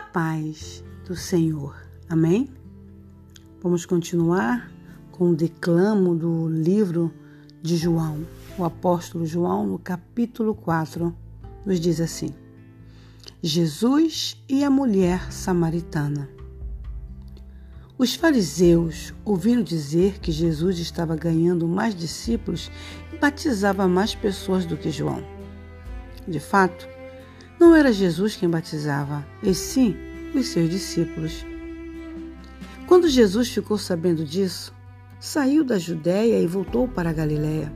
Paz do Senhor. Amém? Vamos continuar com o declamo do livro de João. O apóstolo João, no capítulo 4, nos diz assim: Jesus e a mulher samaritana. Os fariseus ouviram dizer que Jesus estava ganhando mais discípulos e batizava mais pessoas do que João. De fato, não era Jesus quem batizava, e sim os seus discípulos. Quando Jesus ficou sabendo disso, saiu da Judéia e voltou para a Galiléia.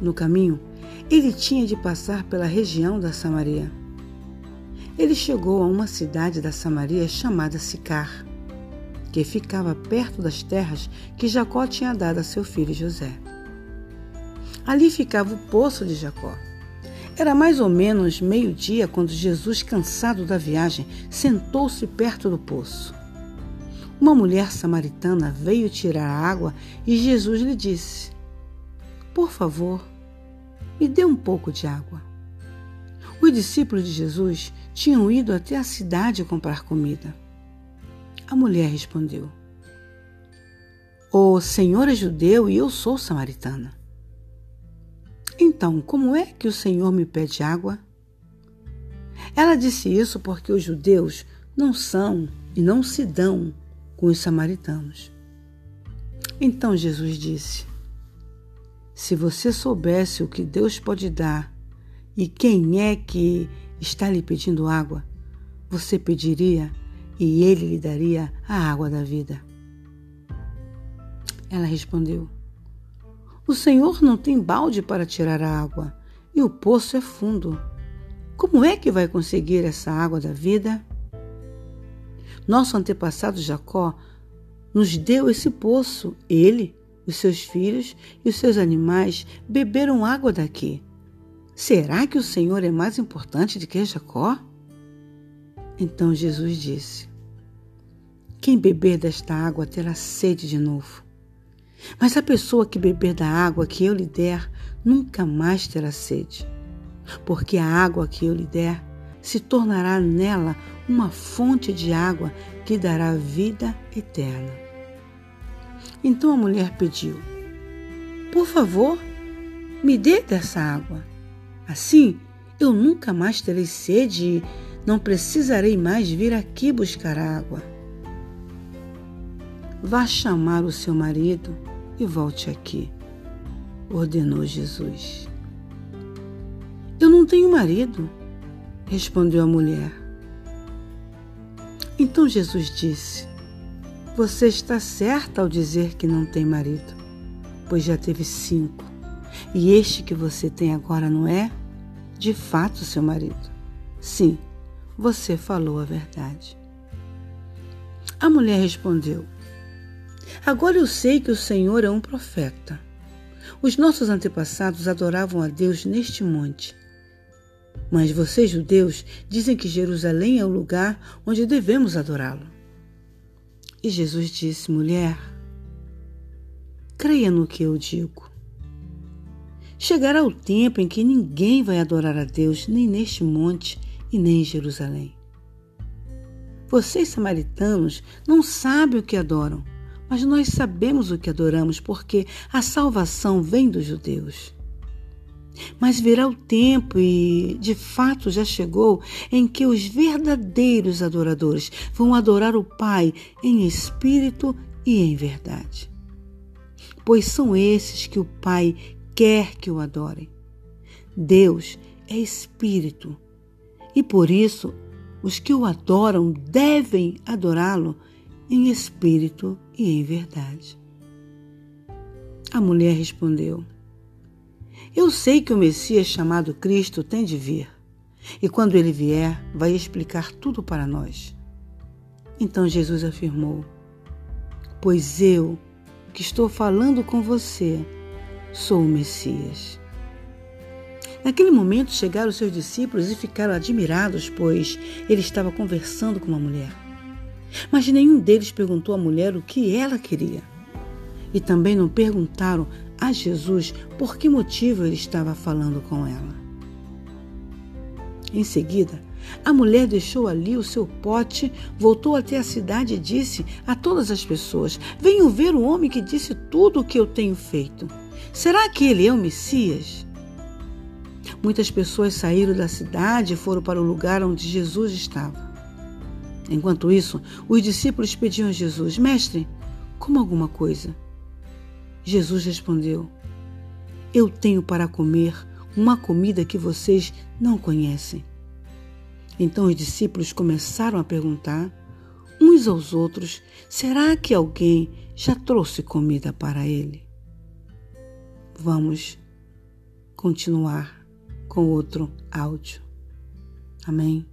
No caminho, ele tinha de passar pela região da Samaria. Ele chegou a uma cidade da Samaria chamada Sicar que ficava perto das terras que Jacó tinha dado a seu filho José. Ali ficava o poço de Jacó. Era mais ou menos meio-dia quando Jesus, cansado da viagem, sentou-se perto do poço. Uma mulher samaritana veio tirar a água e Jesus lhe disse: Por favor, me dê um pouco de água. Os discípulos de Jesus tinham ido até a cidade comprar comida. A mulher respondeu: O Senhor é judeu e eu sou samaritana. Então, como é que o Senhor me pede água? Ela disse isso porque os judeus não são e não se dão com os samaritanos. Então Jesus disse: Se você soubesse o que Deus pode dar e quem é que está lhe pedindo água, você pediria e ele lhe daria a água da vida. Ela respondeu: O Senhor não tem balde para tirar a água e o poço é fundo. Como é que vai conseguir essa água da vida? Nosso antepassado Jacó nos deu esse poço. Ele, os seus filhos e os seus animais beberam água daqui. Será que o Senhor é mais importante do que Jacó? Então Jesus disse: quem beber desta água terá sede de novo. Mas a pessoa que beber da água que eu lhe der nunca mais terá sede, porque a água que eu lhe der se tornará nela uma fonte de água que dará vida eterna. Então a mulher pediu: Por favor, me dê dessa água. Assim eu nunca mais terei sede e não precisarei mais vir aqui buscar água. Vá chamar o seu marido e volte aqui, ordenou Jesus. Eu não tenho marido, respondeu a mulher. Então Jesus disse: Você está certa ao dizer que não tem marido, pois já teve cinco, e este que você tem agora não é, de fato, seu marido. Sim, você falou a verdade. A mulher respondeu: Agora eu sei que o Senhor é um profeta. Os nossos antepassados adoravam a Deus neste monte. Mas vocês, judeus, dizem que Jerusalém é o lugar onde devemos adorá-lo. E Jesus disse: Mulher, creia no que eu digo. Chegará o tempo em que ninguém vai adorar a Deus, nem neste monte e nem em Jerusalém. Vocês, samaritanos, não sabem o que adoram, mas nós sabemos o que adoramos, porque a salvação vem dos judeus. Mas virá o tempo, e de fato já chegou, em que os verdadeiros adoradores vão adorar o Pai em espírito e em verdade. Pois são esses que o Pai quer que o adorem. Deus é espírito, e por isso os que o adoram devem adorá-lo em espírito e em verdade. A mulher respondeu: Eu sei que o Messias chamado Cristo tem de vir, e quando ele vier, vai explicar tudo para nós. Então Jesus afirmou: Pois eu, que estou falando com você, sou o Messias. Naquele momento chegaram seus discípulos e ficaram admirados, pois ele estava conversando com uma mulher. Mas nenhum deles perguntou à mulher o que ela queria. E também não perguntaram a Jesus por que motivo ele estava falando com ela. Em seguida, A mulher deixou ali o seu pote, voltou até a cidade e disse a todas as pessoas: Venham ver o homem que disse tudo o que eu tenho feito. Será que ele é o Messias? Muitas pessoas saíram da cidade e foram para o lugar onde Jesus estava. Enquanto isso, os discípulos pediam a Jesus: Mestre, como alguma coisa. Jesus respondeu: Eu tenho para comer uma comida que vocês não conhecem. Então os discípulos começaram a perguntar uns aos outros: será que alguém já trouxe comida para ele? Vamos continuar com outro áudio. Amém.